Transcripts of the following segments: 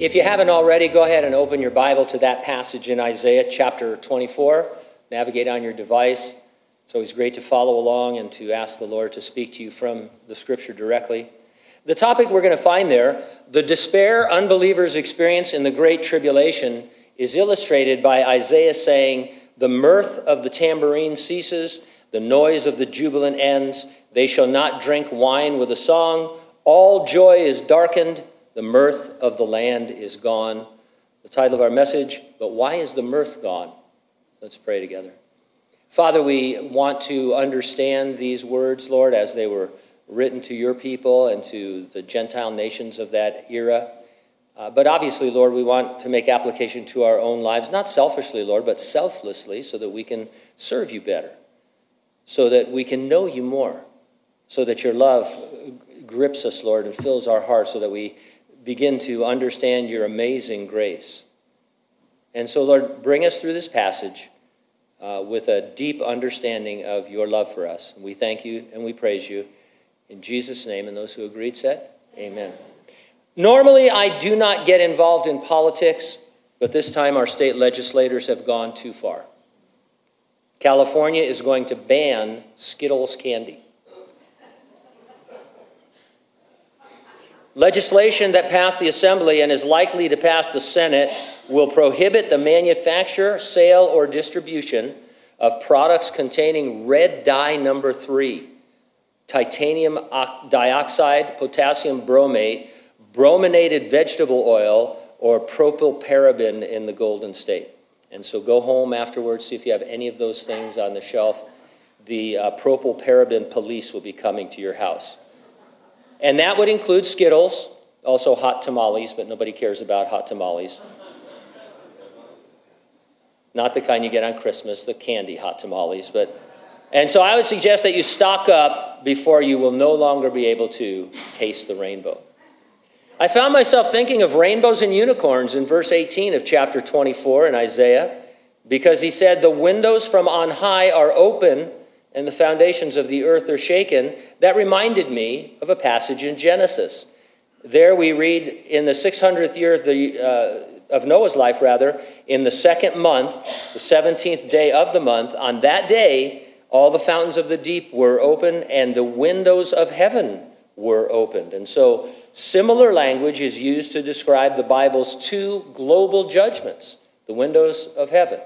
If you haven't already, go ahead and open your Bible to that passage in Isaiah chapter 24. Navigate on your device. It's always great to follow along and to ask the Lord to speak to you from the scripture directly. The topic we're going to find there, the despair unbelievers experience in the Great Tribulation, is illustrated by Isaiah saying, The mirth of the tambourine ceases, the noise of the jubilant ends. They shall not drink wine with a song. All joy is darkened. The mirth of the land is gone. The title of our message, But Why is the Mirth Gone? Let's pray together. Father, we want to understand these words, Lord, as they were written to your people and to the Gentile nations of that era. Uh, but obviously, Lord, we want to make application to our own lives, not selfishly, Lord, but selflessly, so that we can serve you better, so that we can know you more, so that your love grips us, Lord, and fills our hearts, so that we begin to understand your amazing grace. And so, Lord, bring us through this passage uh, with a deep understanding of your love for us. And We thank you and we praise you. In Jesus' name, and those who agreed said, Amen. Normally, I do not get involved in politics, but this time our state legislators have gone too far. California is going to ban Skittles candy. Legislation that passed the Assembly and is likely to pass the Senate will prohibit the manufacture, sale, or distribution of products containing red dye number three, titanium dioxide, potassium bromate, brominated vegetable oil, or propylparaben in the Golden State. And so go home afterwards, see if you have any of those things on the shelf. The uh, propylparaben police will be coming to your house. And that would include Skittles, also hot tamales, but nobody cares about hot tamales. Not the kind you get on Christmas, the candy hot tamales, but and so I would suggest that you stock up before you will no longer be able to taste the rainbow. I found myself thinking of rainbows and unicorns in verse 18 of chapter 24 in Isaiah because he said, The windows from on high are open and the foundations of the earth are shaken, that reminded me of a passage in Genesis. There we read in the 600th year of, the, uh, of Noah's life, rather, in the second month, the 17th day of the month, on that day, all the fountains of the deep were open and the windows of heaven were opened. And so, similar language is used to describe the Bible's two global judgments the windows of heaven.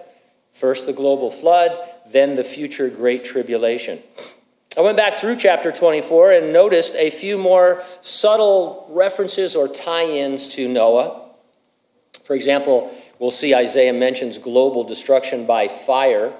First, the global flood, then the future great tribulation. I went back through chapter 24 and noticed a few more subtle references or tie ins to Noah. For example, we'll see Isaiah mentions global destruction by fire.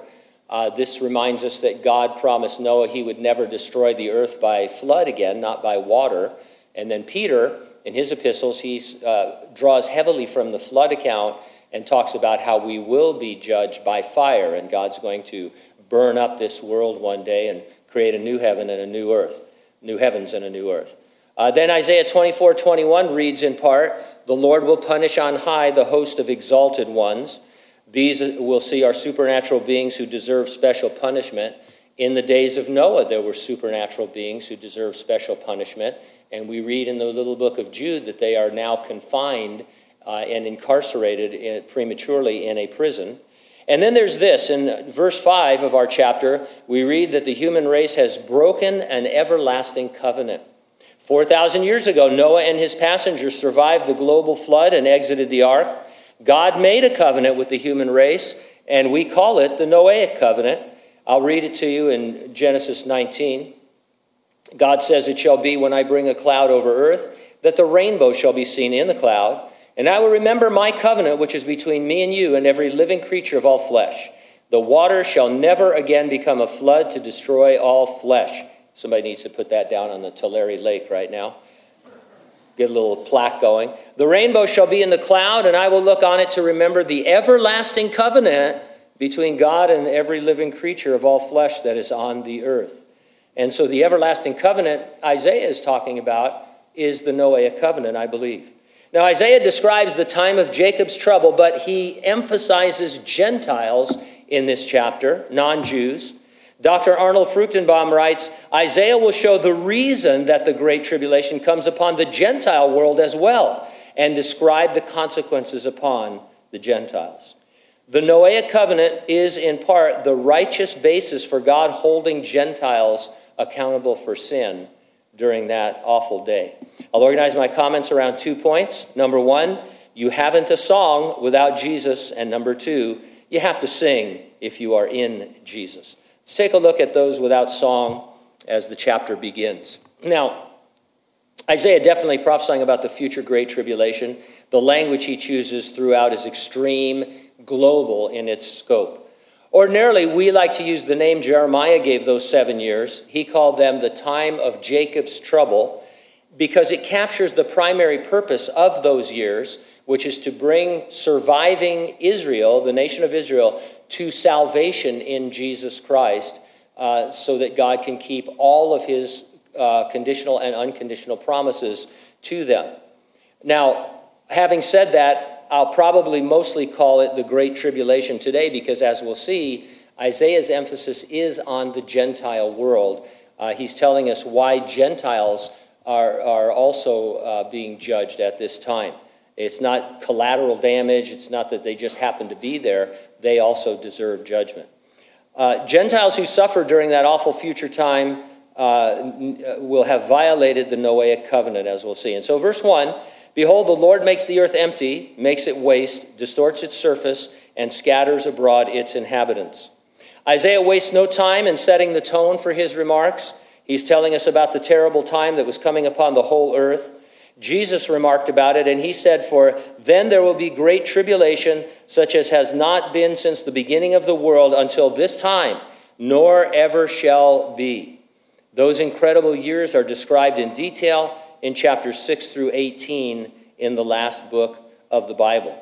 Uh, this reminds us that God promised Noah he would never destroy the earth by flood again, not by water. And then Peter, in his epistles, he uh, draws heavily from the flood account and talks about how we will be judged by fire, and God's going to burn up this world one day and create a new heaven and a new earth, new heavens and a new earth. Uh, then Isaiah 24 21 reads in part, The Lord will punish on high the host of exalted ones. These we'll see are supernatural beings who deserve special punishment. In the days of Noah, there were supernatural beings who deserved special punishment. And we read in the little book of Jude that they are now confined uh, and incarcerated in, prematurely in a prison. And then there's this in verse 5 of our chapter, we read that the human race has broken an everlasting covenant. 4,000 years ago, Noah and his passengers survived the global flood and exited the ark. God made a covenant with the human race, and we call it the Noahic covenant. I'll read it to you in Genesis 19. God says, It shall be when I bring a cloud over earth that the rainbow shall be seen in the cloud and I will remember my covenant, which is between me and you and every living creature of all flesh. The water shall never again become a flood to destroy all flesh. Somebody needs to put that down on the Tulare Lake right now. Get a little plaque going. The rainbow shall be in the cloud, and I will look on it to remember the everlasting covenant between God and every living creature of all flesh that is on the earth. And so the everlasting covenant Isaiah is talking about is the Noahic covenant, I believe. Now, Isaiah describes the time of Jacob's trouble, but he emphasizes Gentiles in this chapter, non Jews. Dr. Arnold Fruchtenbaum writes Isaiah will show the reason that the Great Tribulation comes upon the Gentile world as well, and describe the consequences upon the Gentiles. The Noahic covenant is, in part, the righteous basis for God holding Gentiles accountable for sin during that awful day. I'll organize my comments around two points. Number one, you haven't a song without Jesus. And number two, you have to sing if you are in Jesus. Let's take a look at those without song as the chapter begins. Now, Isaiah definitely prophesying about the future great tribulation. The language he chooses throughout is extreme, global in its scope. Ordinarily, we like to use the name Jeremiah gave those seven years. He called them the time of Jacob's trouble because it captures the primary purpose of those years, which is to bring surviving Israel, the nation of Israel, to salvation in Jesus Christ uh, so that God can keep all of his uh, conditional and unconditional promises to them. Now, having said that, I'll probably mostly call it the Great Tribulation today because, as we'll see, Isaiah's emphasis is on the Gentile world. Uh, he's telling us why Gentiles are, are also uh, being judged at this time. It's not collateral damage, it's not that they just happen to be there, they also deserve judgment. Uh, Gentiles who suffer during that awful future time uh, uh, will have violated the Noahic covenant, as we'll see. And so, verse 1 Behold, the Lord makes the earth empty, makes it waste, distorts its surface, and scatters abroad its inhabitants. Isaiah wastes no time in setting the tone for his remarks. He's telling us about the terrible time that was coming upon the whole earth. Jesus remarked about it, and he said, For then there will be great tribulation, such as has not been since the beginning of the world until this time, nor ever shall be. Those incredible years are described in detail in chapters 6 through 18 in the last book of the Bible.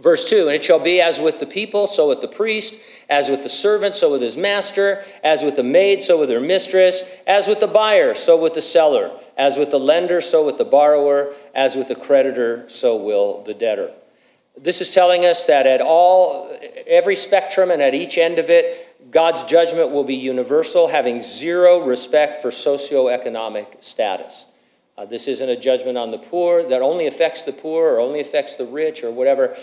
Verse 2 And it shall be as with the people, so with the priest, as with the servant, so with his master, as with the maid, so with her mistress, as with the buyer, so with the seller as with the lender, so with the borrower. As with the creditor, so will the debtor. This is telling us that at all, every spectrum and at each end of it, God's judgment will be universal, having zero respect for socioeconomic status. Uh, this isn't a judgment on the poor that only affects the poor or only affects the rich or whatever.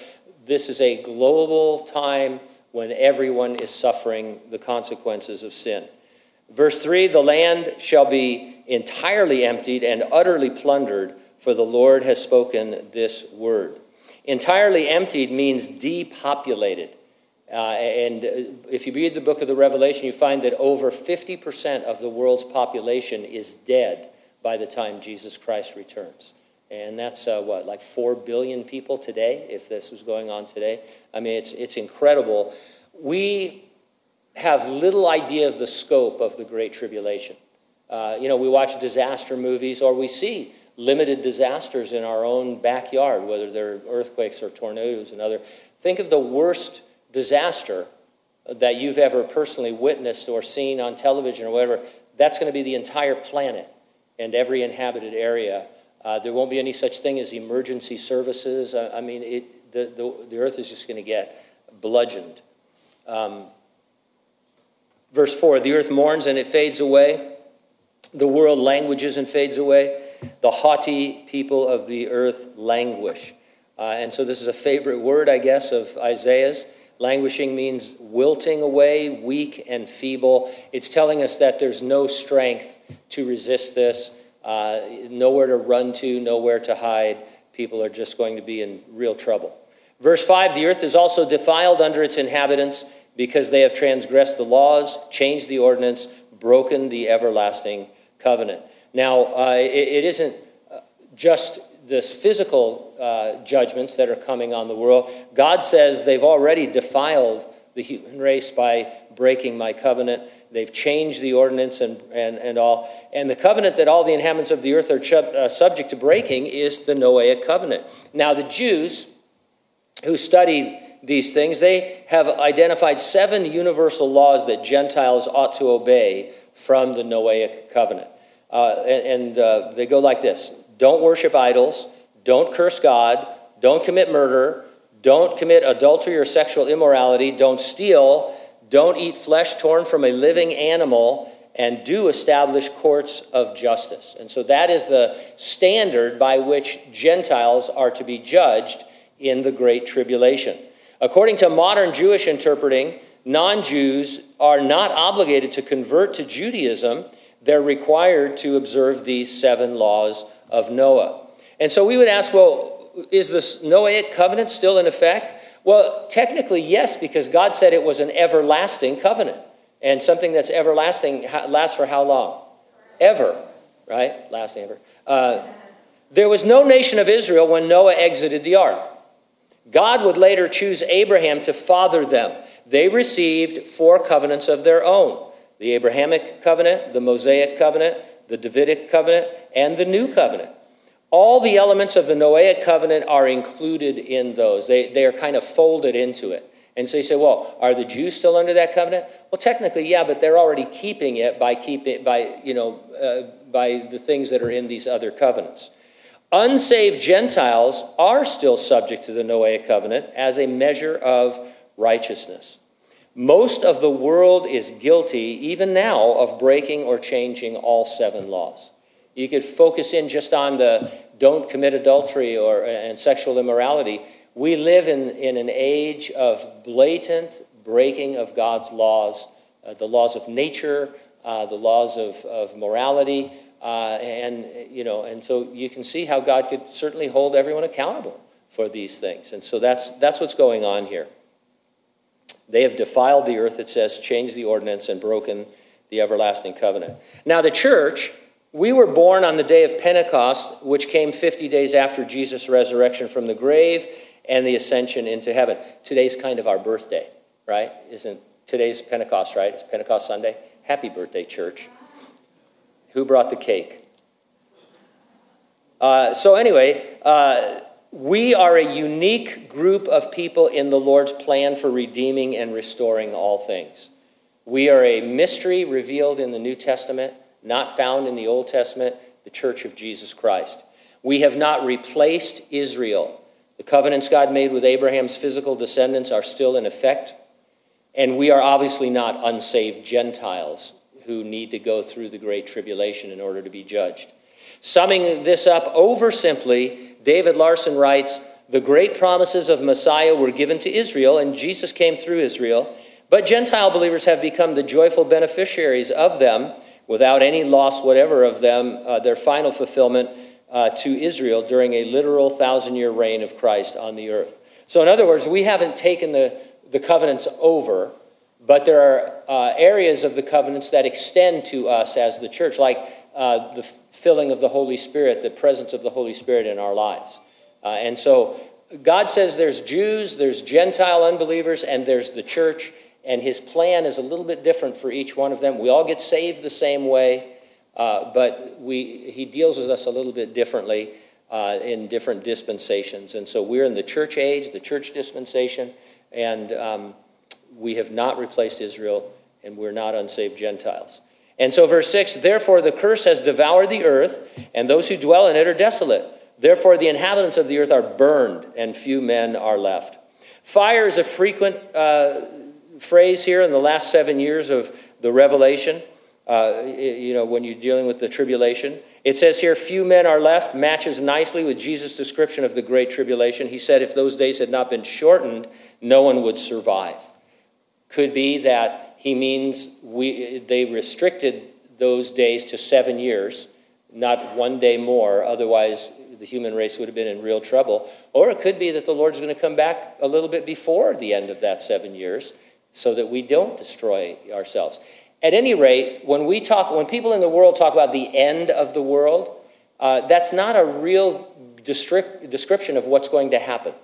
This is a global time when everyone is suffering the consequences of sin. Verse 3 The land shall be entirely emptied and utterly plundered, for the Lord has spoken this word. Entirely emptied means depopulated. Uh, and if you read the book of the Revelation, you find that over 50% of the world's population is dead by the time Jesus Christ returns. And that's uh, what, like 4 billion people today, if this was going on today? I mean, it's, it's incredible. We have little idea of the scope of the Great Tribulation. Uh, you know, we watch disaster movies or we see limited disasters in our own backyard, whether they're earthquakes or tornadoes and other. Think of the worst disaster that you've ever personally witnessed or seen on television or whatever. That's going to be the entire planet and every inhabited area. Uh, there won't be any such thing as emergency services. I, I mean, it, the, the, the, earth is just going to get bludgeoned. Um, Verse 4 The earth mourns and it fades away. The world languishes and fades away. The haughty people of the earth languish. Uh, and so this is a favorite word, I guess, of Isaiah's. Languishing means wilting away, weak and feeble. It's telling us that there's no strength to resist this, uh, nowhere to run to, nowhere to hide. People are just going to be in real trouble. Verse 5 The earth is also defiled under its inhabitants because they have transgressed the laws, changed the ordinance, broken the everlasting covenant. Now, uh, it, it isn't uh, just this physical uh, judgments that are coming on the world. God says they've already defiled the human race by breaking my covenant. They've changed the ordinance and, and, and all. And the covenant that all the inhabitants of the earth are uh, subject to breaking is the Noahic covenant. Now, the Jews who studied these things, they have identified seven universal laws that Gentiles ought to obey from the Noahic covenant. Uh, and, and uh, they go like this Don't worship idols, don't curse God, don't commit murder, don't commit adultery or sexual immorality, don't steal, don't eat flesh torn from a living animal, and do establish courts of justice. And so that is the standard by which Gentiles are to be judged in the Great Tribulation. According to modern Jewish interpreting, non Jews are not obligated to convert to Judaism, they're required to observe these seven laws of Noah. And so we would ask, well, is the Noahic covenant still in effect? Well, technically, yes, because God said it was an everlasting covenant. And something that's everlasting lasts for how long? Ever, right? Lasting ever. Uh, there was no nation of Israel when Noah exited the ark. God would later choose Abraham to father them. They received four covenants of their own the Abrahamic covenant, the Mosaic covenant, the Davidic covenant, and the New covenant. All the elements of the Noahic covenant are included in those, they, they are kind of folded into it. And so you say, well, are the Jews still under that covenant? Well, technically, yeah, but they're already keeping it by keeping by you know uh, by the things that are in these other covenants. Unsaved Gentiles are still subject to the Noahic covenant as a measure of righteousness. Most of the world is guilty, even now, of breaking or changing all seven laws. You could focus in just on the don't commit adultery or and sexual immorality. We live in, in an age of blatant breaking of God's laws, uh, the laws of nature, uh, the laws of, of morality, uh, and, you know, and so you can see how God could certainly hold everyone accountable for these things. And so that's, that's what's going on here. They have defiled the earth, it says, changed the ordinance, and broken the everlasting covenant. Now, the church, we were born on the day of Pentecost, which came 50 days after Jesus' resurrection from the grave and the ascension into heaven. Today's kind of our birthday, right? Isn't today's Pentecost, right? It's Pentecost Sunday. Happy birthday, church. Who brought the cake? Uh, so, anyway, uh, we are a unique group of people in the Lord's plan for redeeming and restoring all things. We are a mystery revealed in the New Testament, not found in the Old Testament, the Church of Jesus Christ. We have not replaced Israel. The covenants God made with Abraham's physical descendants are still in effect. And we are obviously not unsaved Gentiles who need to go through the great tribulation in order to be judged. Summing this up over simply, David Larson writes The great promises of Messiah were given to Israel, and Jesus came through Israel. But Gentile believers have become the joyful beneficiaries of them without any loss whatever of them, uh, their final fulfillment uh, to Israel during a literal thousand year reign of Christ on the earth. So, in other words, we haven't taken the, the covenants over. But there are uh, areas of the covenants that extend to us as the church, like uh, the filling of the Holy Spirit, the presence of the Holy Spirit in our lives. Uh, and so God says there's Jews, there's Gentile unbelievers, and there's the church, and his plan is a little bit different for each one of them. We all get saved the same way, uh, but we, he deals with us a little bit differently uh, in different dispensations. And so we're in the church age, the church dispensation, and um, we have not replaced Israel, and we're not unsaved Gentiles. And so, verse 6 Therefore, the curse has devoured the earth, and those who dwell in it are desolate. Therefore, the inhabitants of the earth are burned, and few men are left. Fire is a frequent uh, phrase here in the last seven years of the Revelation. Uh, you know, when you're dealing with the tribulation. It says here, few men are left, matches nicely with Jesus' description of the Great Tribulation. He said if those days had not been shortened, no one would survive. Could be that he means we, they restricted those days to seven years, not one day more. Otherwise, the human race would have been in real trouble. Or it could be that the Lord's going to come back a little bit before the end of that seven years so that we don't destroy ourselves. At any rate, when we talk, when people in the world talk about the end of the world, uh, that's not a real description of what's going to happen.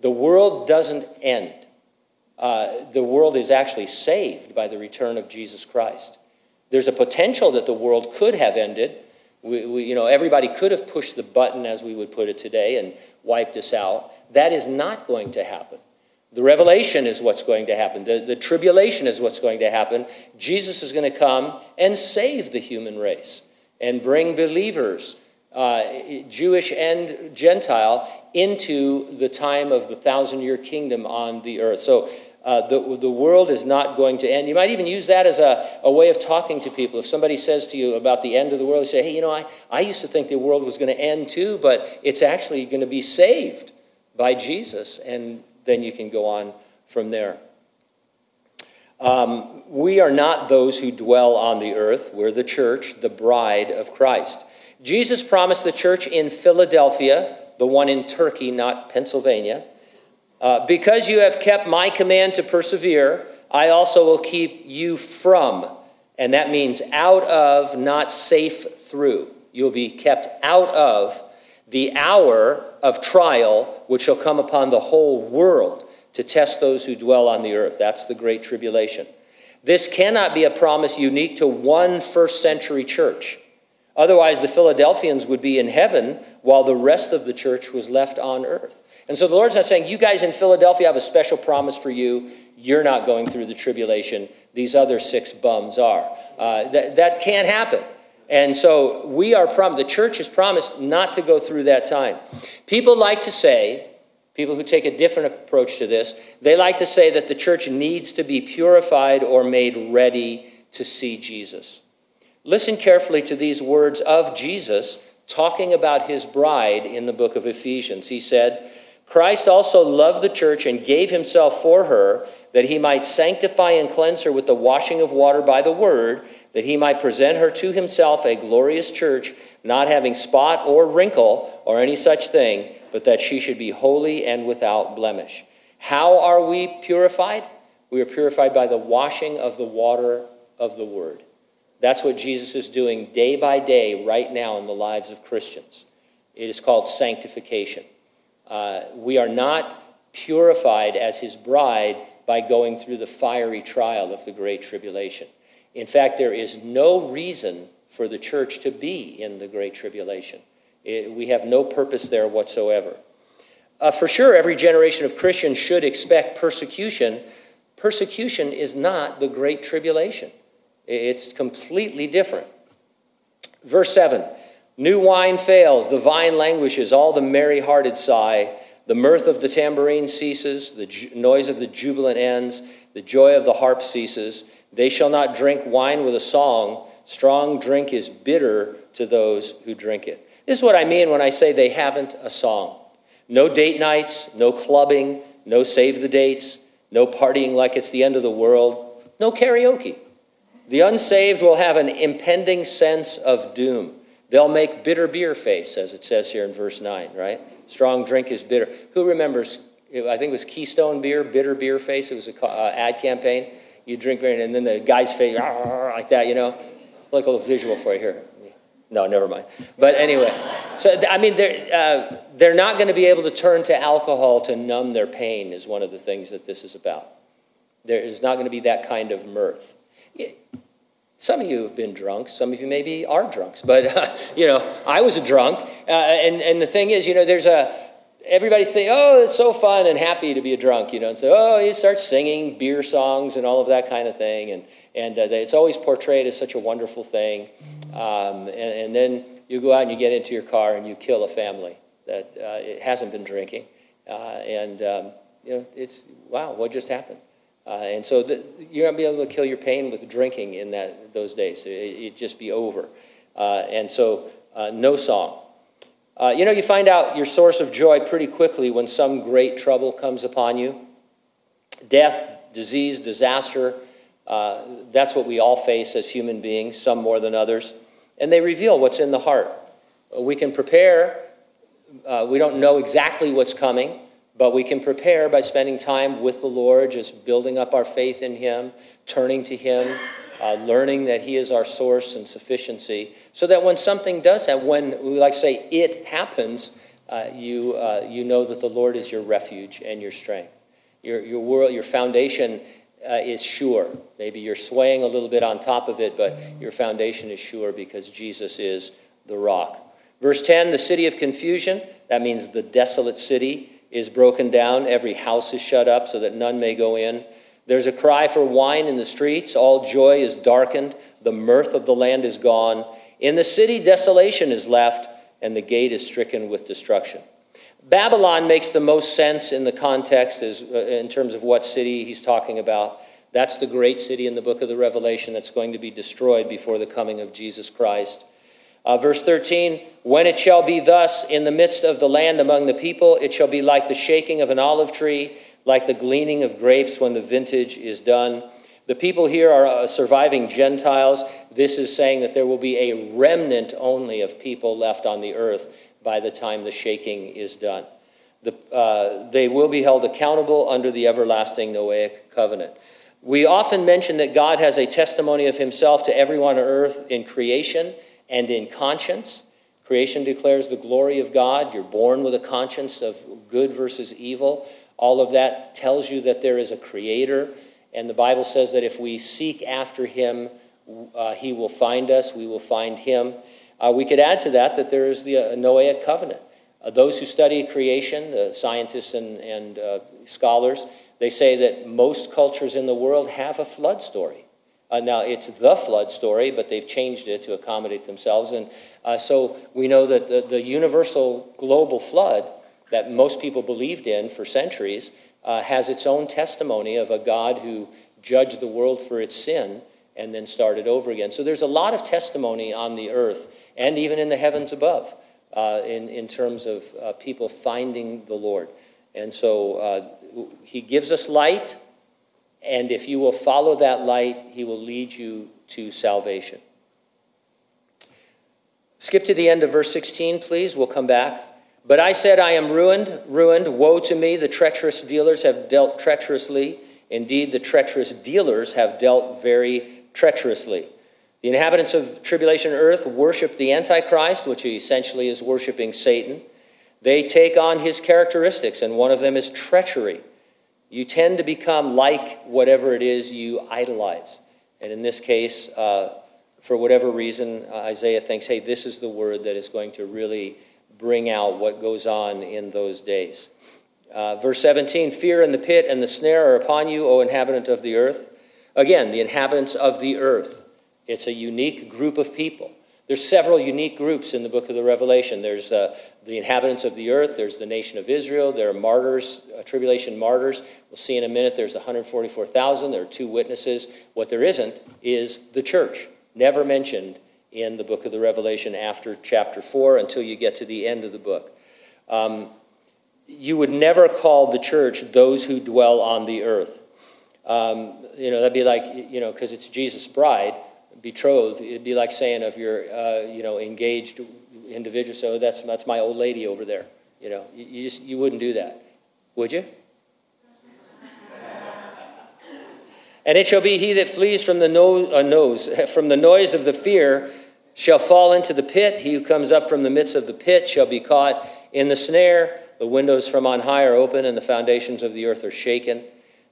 The world doesn't end uh, the world is actually saved by the return of Jesus Christ. There's a potential that the world could have ended. We, we, you know, everybody could have pushed the button, as we would put it today, and wiped us out. That is not going to happen. The revelation is what's going to happen. The, the tribulation is what's going to happen. Jesus is going to come and save the human race and bring believers, uh, Jewish and Gentile, into the time of the thousand year kingdom on the earth. So Uh, the, the world is not going to end. You might even use that as a, a way of talking to people. If somebody says to you about the end of the world, you say, hey, you know, I, I used to think the world was going to end too, but it's actually going to be saved by Jesus. And then you can go on from there. Um, we are not those who dwell on the earth. We're the church, the bride of Christ. Jesus promised the church in Philadelphia, the one in Turkey, not Pennsylvania, uh, because you have kept my command to persevere, I also will keep you from, and that means out of, not safe through. You'll be kept out of the hour of trial which shall come upon the whole world to test those who dwell on the earth. That's the Great Tribulation. This cannot be a promise unique to one first century church. Otherwise, the Philadelphians would be in heaven while the rest of the church was left on earth. And so the Lord's not saying, You guys in Philadelphia have a special promise for you. You're not going through the tribulation. These other six bums are. Uh, that, that can't happen. And so we are promised, the church is promised not to go through that time. People like to say, people who take a different approach to this, they like to say that the church needs to be purified or made ready to see Jesus. Listen carefully to these words of Jesus talking about his bride in the book of Ephesians. He said, Christ also loved the church and gave himself for her, that he might sanctify and cleanse her with the washing of water by the word, that he might present her to himself a glorious church, not having spot or wrinkle or any such thing, but that she should be holy and without blemish. How are we purified? We are purified by the washing of the water of the word. That's what Jesus is doing day by day right now in the lives of Christians. It is called sanctification. Uh, we are not purified as his bride by going through the fiery trial of the Great Tribulation. In fact, there is no reason for the church to be in the Great Tribulation. It, we have no purpose there whatsoever. Uh, for sure, every generation of Christians should expect persecution. Persecution is not the Great Tribulation. It's completely different. Verse 7 New wine fails, the vine languishes, all the merry hearted sigh. The mirth of the tambourine ceases, the ju- noise of the jubilant ends, the joy of the harp ceases. They shall not drink wine with a song. Strong drink is bitter to those who drink it. This is what I mean when I say they haven't a song. No date nights, no clubbing, no save the dates, no partying like it's the end of the world, no karaoke. The unsaved will have an impending sense of doom. They'll make bitter beer face, as it says here in verse 9, right? Strong drink is bitter. Who remembers? I think it was Keystone Beer, bitter beer face. It was an uh, ad campaign. You drink it, and then the guy's face, like that, you know? Like a little visual for you here. No, never mind. But anyway, so I mean, they're, uh, they're not going to be able to turn to alcohol to numb their pain, is one of the things that this is about. There is not going to be that kind of mirth. Some of you have been drunk. Some of you maybe are drunks. But, uh, you know, I was a drunk. Uh, and, and the thing is, you know, there's a, everybody say, oh, it's so fun and happy to be a drunk, you know, and so, oh, you start singing beer songs and all of that kind of thing. And, and uh, it's always portrayed as such a wonderful thing. Um, and, and, then you go out and you get into your car and you kill a family that uh, it hasn't been drinking. Uh, and, um, you know, it's, wow, what just happened? Uh, and so the, you're not be able to kill your pain with drinking in that, those days. It, would just be over. Uh, and so, uh, no song. Uh, you know, you find out your source of joy pretty quickly when some great trouble comes upon you. Death, disease, disaster. Uh, that's what we all face as human beings, some more than others. And they reveal what's in the heart. We can prepare. Uh, we don't know exactly what's coming. But we can prepare by spending time with the Lord, just building up our faith in Him, turning to Him, uh, learning that He is our source and sufficiency, so that when something does happen, when we like say it happens, uh, you, uh, you know that the Lord is your refuge and your strength. Your, your world, your foundation uh, is sure. Maybe you're swaying a little bit on top of it, but your foundation is sure because Jesus is the rock. Verse 10 the city of confusion, that means the desolate city is broken down, every house is shut up so that none may go in. There's a cry for wine in the streets, all joy is darkened, the mirth of the land is gone. In the city, desolation is left, and the gate is stricken with destruction. Babylon makes the most sense in the context as, uh, in terms of what city he's talking about. That's the great city in the book of the Revelation that's going to be destroyed before the coming of Jesus Christ. Uh, verse 13 When it shall be thus in the midst of the land among the people, it shall be like the shaking of an olive tree, like the gleaning of grapes when the vintage is done. The people here are uh, surviving Gentiles. This is saying that there will be a remnant only of people left on the earth by the time the shaking is done. The, uh, they will be held accountable under the everlasting Noahic covenant. We often mention that God has a testimony of himself to everyone on earth in creation and in conscience. Creation declares the glory of God. You're born with a conscience of good versus evil. All of that tells you that there is a creator. And the Bible says that if we seek after him, uh, he will find us, we will find him. Uh, we could add to that that there is the uh, Noahic covenant. Uh, those who study creation, the scientists and, and uh, scholars, they say that most cultures in the world have a flood story. Uh, now, it's the flood story, but they've changed it to accommodate themselves. And uh, so we know that the, the, universal global flood that most people believed in for centuries uh, has its own testimony of a God who judged the world for its sin and then started over again. So there's a lot of testimony on the earth and even in the heavens above uh, in, in terms of uh, people finding the Lord. And so uh, he gives us light and if you will follow that light, he will lead you to salvation. Skip to the end of verse 16, please. We'll come back. But I said, I am ruined, ruined. Woe to me. The treacherous dealers have dealt treacherously. Indeed, the treacherous dealers have dealt very treacherously. The inhabitants of tribulation earth worship the Antichrist, which essentially is worshiping Satan. They take on his characteristics, and one of them is treachery you tend to become like whatever it is you idolize. And in this case, uh, for whatever reason, uh, Isaiah thinks, hey, this is the word that is going to really bring out what goes on in those days. Uh, verse 17 Fear and the pit and the snare are upon you, O inhabitant of the earth. Again, the inhabitants of the earth. It's a unique group of people. There's several unique groups in the book of the Revelation. There's uh, the inhabitants of the earth, there's the nation of Israel, there are martyrs, uh, tribulation martyrs. We'll see in a minute there's 144,000, there are two witnesses. What there isn't is the church, never mentioned in the book of the Revelation after chapter 4 until you get to the end of the book. Um, you would never call the church those who dwell on the earth. Um, you know, that'd be like, you know, because it's Jesus' bride betrothed, it'd be like saying of your, uh, you know, engaged individual, so that's, that's my old lady over there. You know, you, you just, you wouldn't do that. Would you? and it shall be he that flees from the nose, uh, nose, from the noise of the fear shall fall into the pit. He who comes up from the midst of the pit shall be caught in the snare. The windows from on high are open, and the foundations of the earth are shaken.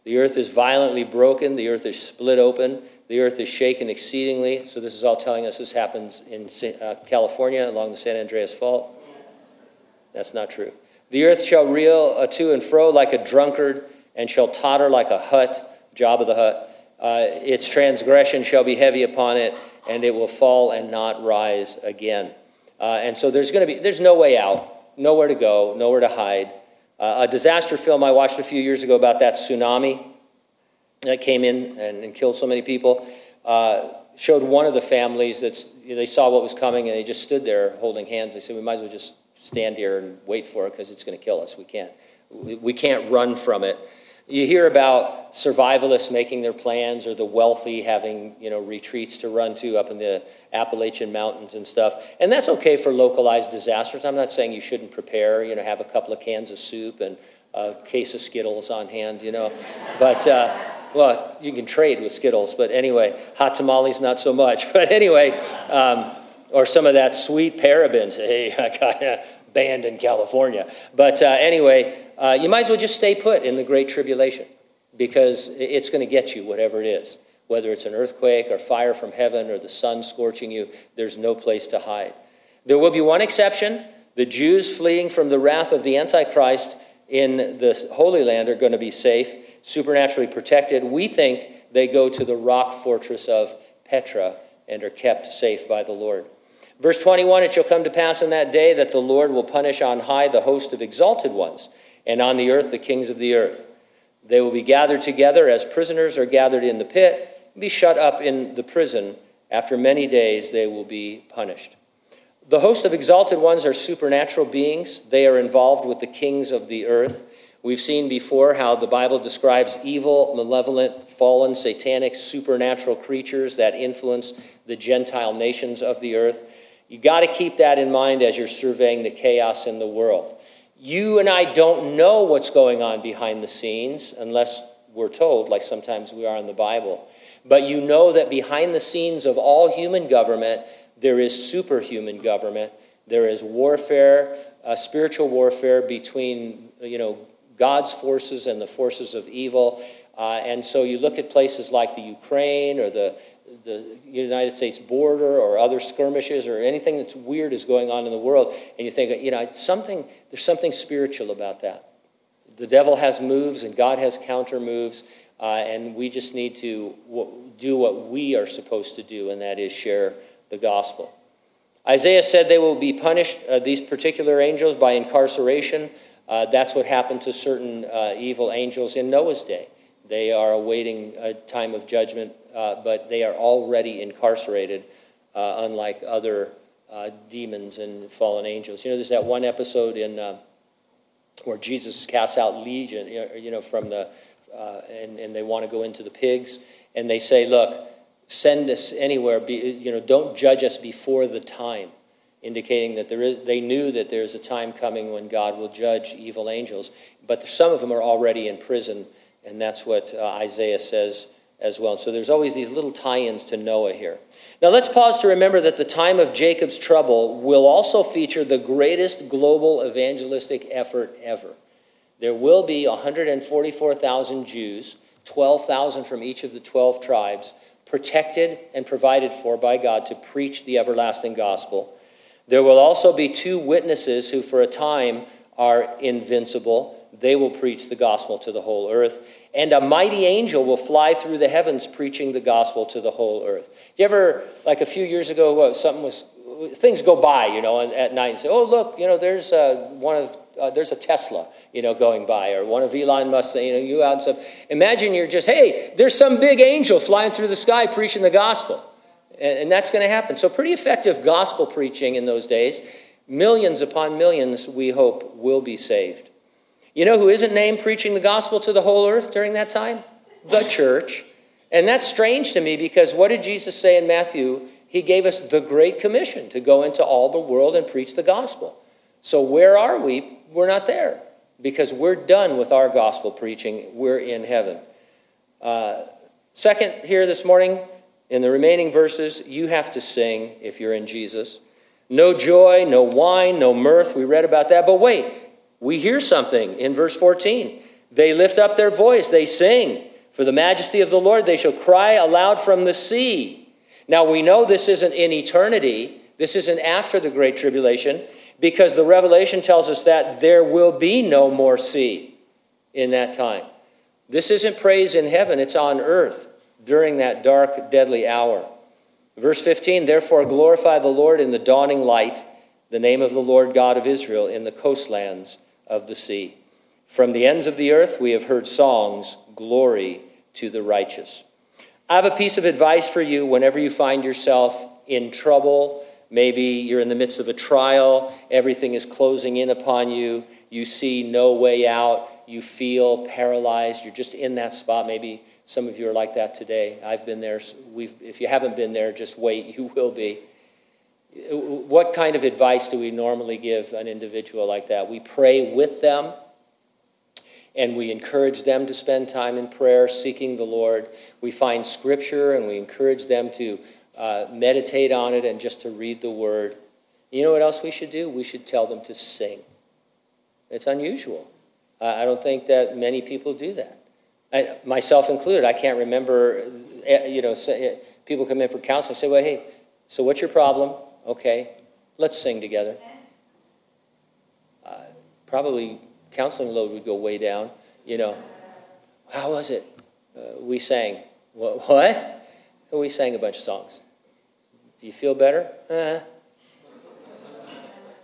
The earth is violently broken, the earth is split open, the earth is shaken exceedingly. So, this is all telling us this happens in uh, California along the San Andreas Fault. That's not true. The earth shall reel uh, to and fro like a drunkard, and shall totter like a hut, Jabba the Hutt. Uh, its transgression shall be heavy upon it, and it will fall and not rise again. Uh, and so there's going to be there's no way out, nowhere to go, nowhere to hide. Uh, a disaster film I watched a few years ago about that tsunami that came in and, and killed so many people uh, showed one of the families that they saw what was coming and they just stood there holding hands. They said, "We might as well just stand here and wait for it because it's going to kill us. We can't, we, we can't run from it." You hear about survivalists making their plans, or the wealthy having you know retreats to run to up in the Appalachian Mountains and stuff, and that's okay for localized disasters. I'm not saying you shouldn't prepare. You know, have a couple of cans of soup and a case of Skittles on hand. You know, but. Uh, well, you can trade with Skittles, but anyway, hot tamales, not so much. But anyway, um, or some of that sweet parabens. Hey, I got banned in California. But uh, anyway, uh, you might as well just stay put in the Great Tribulation because it's going to get you, whatever it is. Whether it's an earthquake or fire from heaven or the sun scorching you, there's no place to hide. There will be one exception the Jews fleeing from the wrath of the Antichrist in the Holy Land are going to be safe supernaturally protected. We think they go to the rock fortress of Petra and are kept safe by the Lord. Verse 21 It shall come to pass in that day that the Lord will punish on high the host of exalted ones, and on the earth the kings of the earth. They will be gathered together as prisoners are gathered in the pit, be shut up in the prison. After many days they will be punished. The host of exalted ones are supernatural beings. They are involved with the kings of the earth. We've seen before how the Bible describes evil, malevolent, fallen, satanic, supernatural creatures that influence the Gentile nations of the earth. You got to keep that in mind as you're surveying the chaos in the world. You and I don't know what's going on behind the scenes unless we're told, like sometimes we are in the Bible. But you know that behind the scenes of all human government, there is superhuman government. There is warfare, uh, spiritual warfare between, you know, God's forces and the forces of evil. Uh, and so you look at places like the Ukraine or the the United States border or other skirmishes or anything that's weird is going on in the world, and you think, you know, something, there's something spiritual about that. The devil has moves and God has counter moves, uh, and we just need to w- do what we are supposed to do, and that is share the gospel. Isaiah said they will be punished, uh, these particular angels, by incarceration. Uh, that's what happened to certain uh, evil angels in Noah's day. They are awaiting a time of judgment uh, but they are already incarcerated, uh, unlike other uh, demons and fallen angels. You know, there's that one episode in uh, where Jesus casts out legion, you know, from the, and, and they want to go into the pigs, and they say, look, send us anywhere, be, you know, don't judge us before the time indicating that there is, they knew that there's a time coming when God will judge evil angels. But some of them are already in prison, and that's what uh, Isaiah says as well. So there's always these little tie ins to Noah here. Now let's pause to remember that the time of Jacob's trouble will also feature the greatest global evangelistic effort ever. There will be 144,000 Jews, 12,000 from each of the 12 tribes, protected and provided for by God to preach the everlasting gospel. There will also be two witnesses who, for a time, are invincible. They will preach the gospel to the whole earth and a mighty angel will fly through the heavens preaching the gospel to the whole earth. You ever, like a few years ago, something was, things go by, you know, at night and say, oh, look, you know, there's uh, one of, uh, there's a Tesla, you know, going by, or one of Elon Musk, you know, you out and stuff. Imagine you're just, hey, there's some big angel flying through the sky preaching the gospel. And, that's going to happen. So, pretty effective gospel preaching in those days. Millions upon millions, we hope, will be saved. You know who isn't named preaching the gospel to the whole earth during that time? The church. And that's strange to me because what did Jesus say in Matthew? He gave us the Great Commission to go into all the world and preach the gospel. So where are we? We're not there because we're done with our gospel preaching. We're in heaven. Uh, second, here this morning, in the remaining verses, you have to sing if you're in Jesus. No joy, no wine, no mirth. We read about that. But wait, we hear something in verse 14. They lift up their voice, they sing. For the majesty of the Lord, they shall cry aloud from the sea. Now we know this isn't in eternity, this isn't after the Great Tribulation, because the Revelation tells us that there will be no more sea in that time. This isn't praise in heaven, it's on earth during that dark, deadly hour. Verse 15 Therefore glorify the Lord in the dawning light, the name of the Lord God of Israel in the coastlands of the sea. From the ends of the earth we have heard songs, glory to the righteous. I have a piece of advice for you whenever you find yourself in trouble. Maybe you're in the midst of a trial, everything is closing in upon you, you see no way out, you feel paralyzed, you're just in that spot. Maybe some of you are like that today. I've been there. We've, if you haven't been there, just wait, you will be. What kind of advice do we normally give an individual like that? We pray with them and we encourage them to spend time in prayer, seeking the Lord. We find scripture and we encourage them to uh, meditate on it and just to read the word. You know what else we should do? We should tell them to sing. It's unusual. I don't think that many people do that. I, myself included. I can't remember, eh, you know, eh, people come in for counseling say, well, hey, so what's your problem? Okay, let's sing together. Uh, probably counseling load would go way down. You know, how was it? Uh, we sang. What? what? We sang a bunch of songs. Do you feel better? Uh,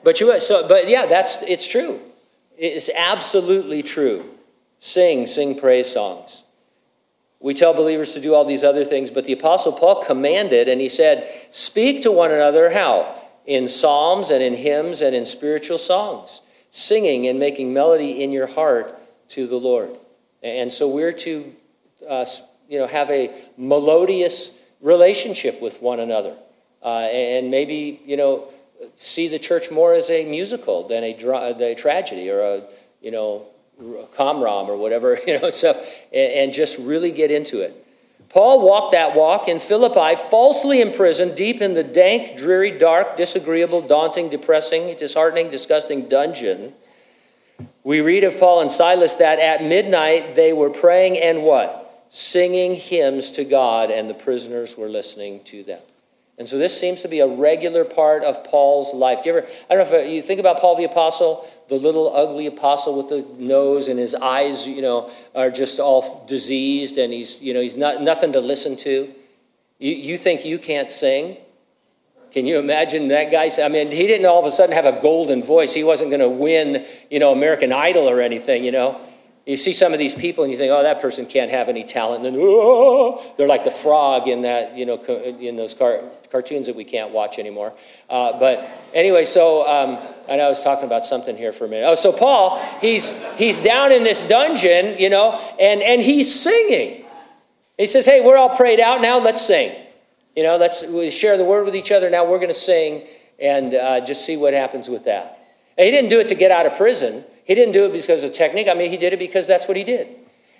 But you so but yeah, that's it's true. It's absolutely true. Sing, sing praise songs. We tell believers to do all these other things, but the Apostle Paul commanded, and he said, Speak to one another how? In psalms and in hymns and in spiritual songs, singing and making melody in your heart to the Lord. And so we're to uh, you know, have a melodious relationship with one another. Uh, and maybe, you know, see the church more as a musical than a, dra- a tragedy or a, you know, comrom or whatever, you know, stuff, and, and just really get into it. Paul walked that walk in Philippi, falsely imprisoned, deep in the dank, dreary, dark, disagreeable, daunting, depressing, disheartening, disgusting dungeon. We read of Paul and Silas that at midnight they were praying and what? Singing hymns to God, and the prisoners were listening to them. And so this seems to be a regular part of Paul's life. Do you ever, I don't know if uh, you think about Paul the Apostle, the little ugly apostle with the nose and his eyes, you know, are just all diseased and he's, you know, he's not, nothing to listen to. You, you think you can't sing? Can you imagine that guy? I mean, he didn't all of a sudden have a golden voice. He wasn't going to win, you know, American Idol or anything, you know. You see some of these people and you think, oh, that person can't have any talent. And then, oh, they're like the frog in that, you know, in those car- cartoons that we can't watch anymore. Uh, but anyway, so um, I know I was talking about something here for a minute. Oh, so Paul, he's, he's down in this dungeon, you know, and, and he's singing. He says, hey, we're all prayed out now, let's sing. You know, let's share the word with each other. Now we're going to sing and uh, just see what happens with that. And he didn't do it to get out of prison. He didn't do it because of technique. I mean, he did it because that's what he did.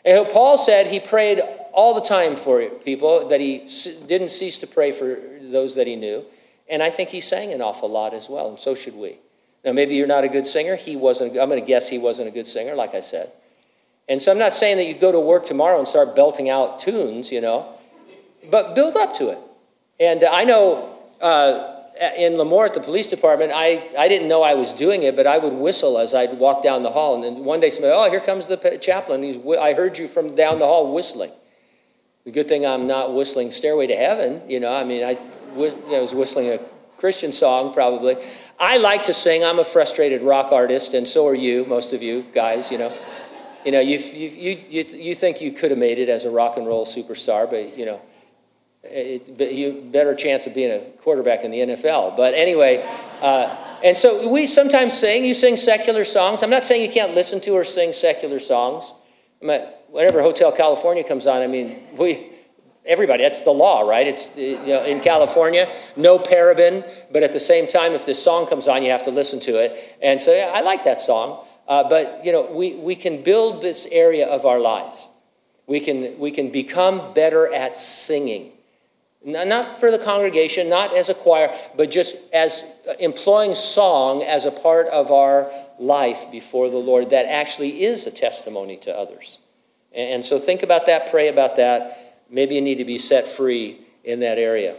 And Paul said he prayed all the time for people, that he didn't cease to pray for those that he knew. And I think he sang an awful lot as well, and so should we. Now, maybe you're not a good singer. He wasn't, I'm going to guess he wasn't a good singer, like I said. And so I'm not saying that you go to work tomorrow and start belting out tunes, you know, but build up to it. And I know uh, in Lemoore at the police department, I, I didn't know I was doing it, but I would whistle as I'd walk down the hall. And then one day somebody, oh, here comes the chaplain. He's, I heard you from down the hall whistling. The good thing I'm not whistling Stairway to Heaven. You know, I mean, I, you I was whistling a Christian song probably. I like to sing. I'm a frustrated rock artist, and so are you, most of you guys, you know. You know, you, you, you, you think you could have made it as a rock and roll superstar, but, you know, it, you better chance of being a quarterback in the NFL. But anyway, uh, and so we sometimes sing. You sing secular songs. I'm not saying you can't listen to or sing secular songs. whenever Hotel California comes on, I mean, we everybody. That's the law, right? It's you know, in California, no paraben. But at the same time, if this song comes on, you have to listen to it. And so, yeah, I like that song. Uh, but you know, we we can build this area of our lives. We can we can become better at singing. Not for the congregation, not as a choir, but just as uh, employing song as a part of our life before the Lord that actually is a testimony to others. And so think about that, pray about that. Maybe you need to be set free in that area.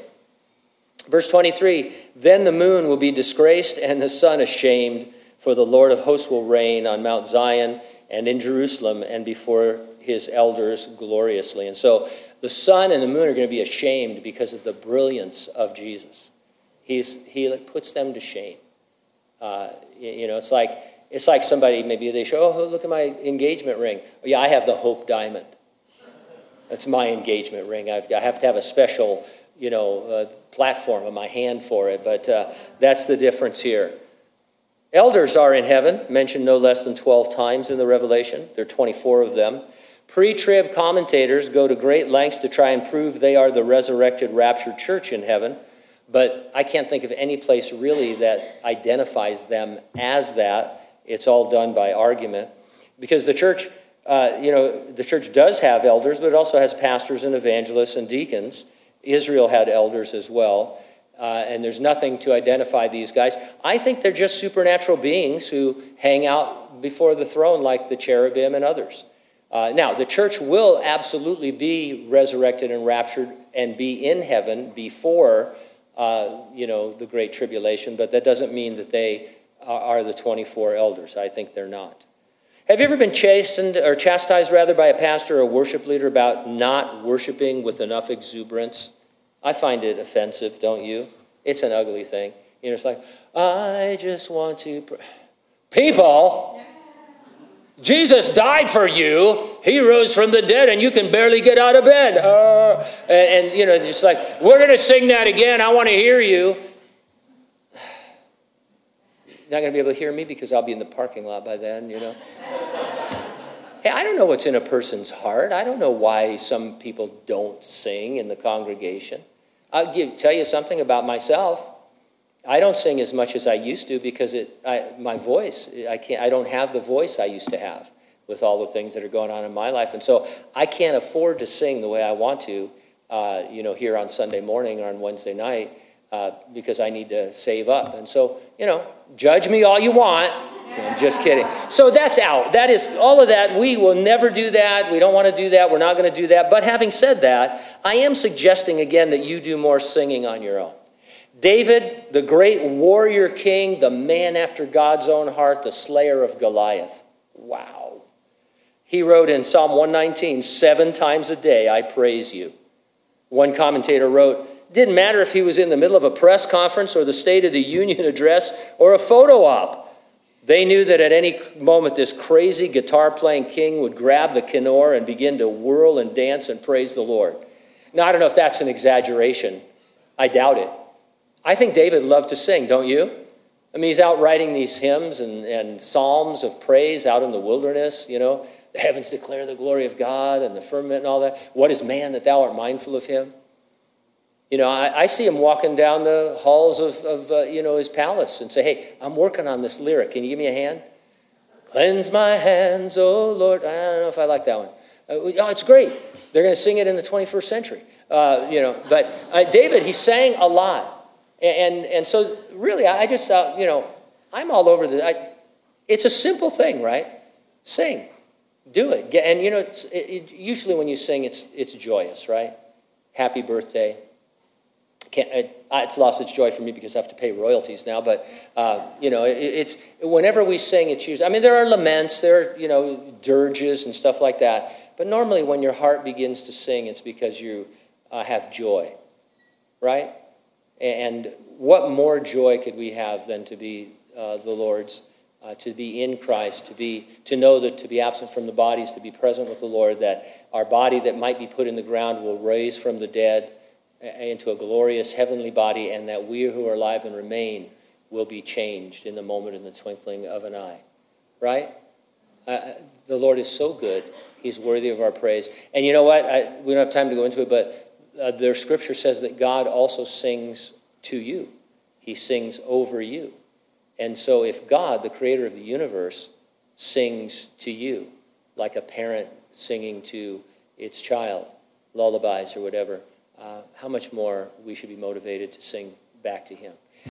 Verse 23 Then the moon will be disgraced and the sun ashamed, for the Lord of hosts will reign on Mount Zion and in Jerusalem and before his elders gloriously. And so the sun and the moon are going to be ashamed because of the brilliance of Jesus. He's, he puts them to shame. Uh, you know, it's like, it's like somebody, maybe they show, oh, look at my engagement ring. Oh, yeah, I have the Hope Diamond. That's my engagement ring. I've, I have to have a special, you know, uh, platform on my hand for it, but uh, that's the difference here. Elders are in heaven, mentioned no less than 12 times in the Revelation. There are 24 of them. Pre trib commentators go to great lengths to try and prove they are the resurrected, raptured church in heaven, but I can't think of any place really that identifies them as that. It's all done by argument. Because the church, uh, you know, the church does have elders, but it also has pastors and evangelists and deacons. Israel had elders as well. Uh, and there's nothing to identify these guys. I think they're just supernatural beings who hang out before the throne like the cherubim and others. Uh, now, the church will absolutely be resurrected and raptured and be in heaven before, uh, you know, the great tribulation, but that doesn't mean that they are the 24 elders. I think they're not. Have you ever been chastened or chastised rather by a pastor or worship leader about not worshiping with enough exuberance? I find it offensive, don't you? It's an ugly thing. You know, it's like, I just want to. Pray. People, Jesus died for you. He rose from the dead, and you can barely get out of bed. Uh, and, and, you know, just like, we're going to sing that again. I want to hear you. You're not going to be able to hear me because I'll be in the parking lot by then, you know. hey, I don't know what's in a person's heart. I don't know why some people don't sing in the congregation. I'll give, tell you something about myself. I don't sing as much as I used to because it, I, my voice, I, can't, I don't have the voice I used to have with all the things that are going on in my life. And so I can't afford to sing the way I want to, uh, you know, here on Sunday morning or on Wednesday night uh, because I need to save up. And so, you know, judge me all you want. I'm just kidding. So that's out. That is all of that. We will never do that. We don't want to do that. We're not going to do that. But having said that, I am suggesting again that you do more singing on your own. David, the great warrior king, the man after God's own heart, the slayer of Goliath. Wow. He wrote in Psalm 119, Seven times a day I praise you. One commentator wrote, Didn't matter if he was in the middle of a press conference or the State of the Union address or a photo op. They knew that at any moment this crazy guitar playing king would grab the kinnor and begin to whirl and dance and praise the Lord. Now, I don't know if that's an exaggeration. I doubt it. I think David loved to sing, don't you? I mean, he's out writing these hymns and, and psalms of praise out in the wilderness, you know. The heavens declare the glory of God and the firmament and all that. What is man that thou art mindful of him? You know, I, I see him walking down the halls of, of uh, you know, his palace and say, hey, I'm working on this lyric. Can you give me a hand? Cleanse my hands, oh Lord. I don't know if I like that one. Uh, oh, it's great. They're going to sing it in the 21st century. Uh, you know, but uh, David, he sang a lot. And, and so, really, I just thought, you know, I'm all over the. I, it's a simple thing, right? Sing, do it. And you know, it, it, usually when you sing, it's it's joyous, right? Happy birthday. Can't, it, it's lost its joy for me because I have to pay royalties now. But uh, you know, it's whenever we sing, it's usually. I mean, there are laments, there are you know dirges and stuff like that. But normally, when your heart begins to sing, it's because you uh, have joy, right? And what more joy could we have than to be uh, the Lord's, uh, to be in Christ, to be to know that to be absent from the bodies, to be present with the Lord, that our body that might be put in the ground will raise from the dead uh, into a glorious heavenly body, and that we who are alive and remain will be changed in the moment, in the twinkling of an eye. Right? Uh, the Lord is so good. He's worthy of our praise. And you know what? I, we don't have time to go into it, but uh, their scripture says that God also sings to you, He sings over you. And so, if God, the creator of the universe, sings to you, like a parent singing to its child, lullabies or whatever, uh, how much more we should be motivated to sing back to Him.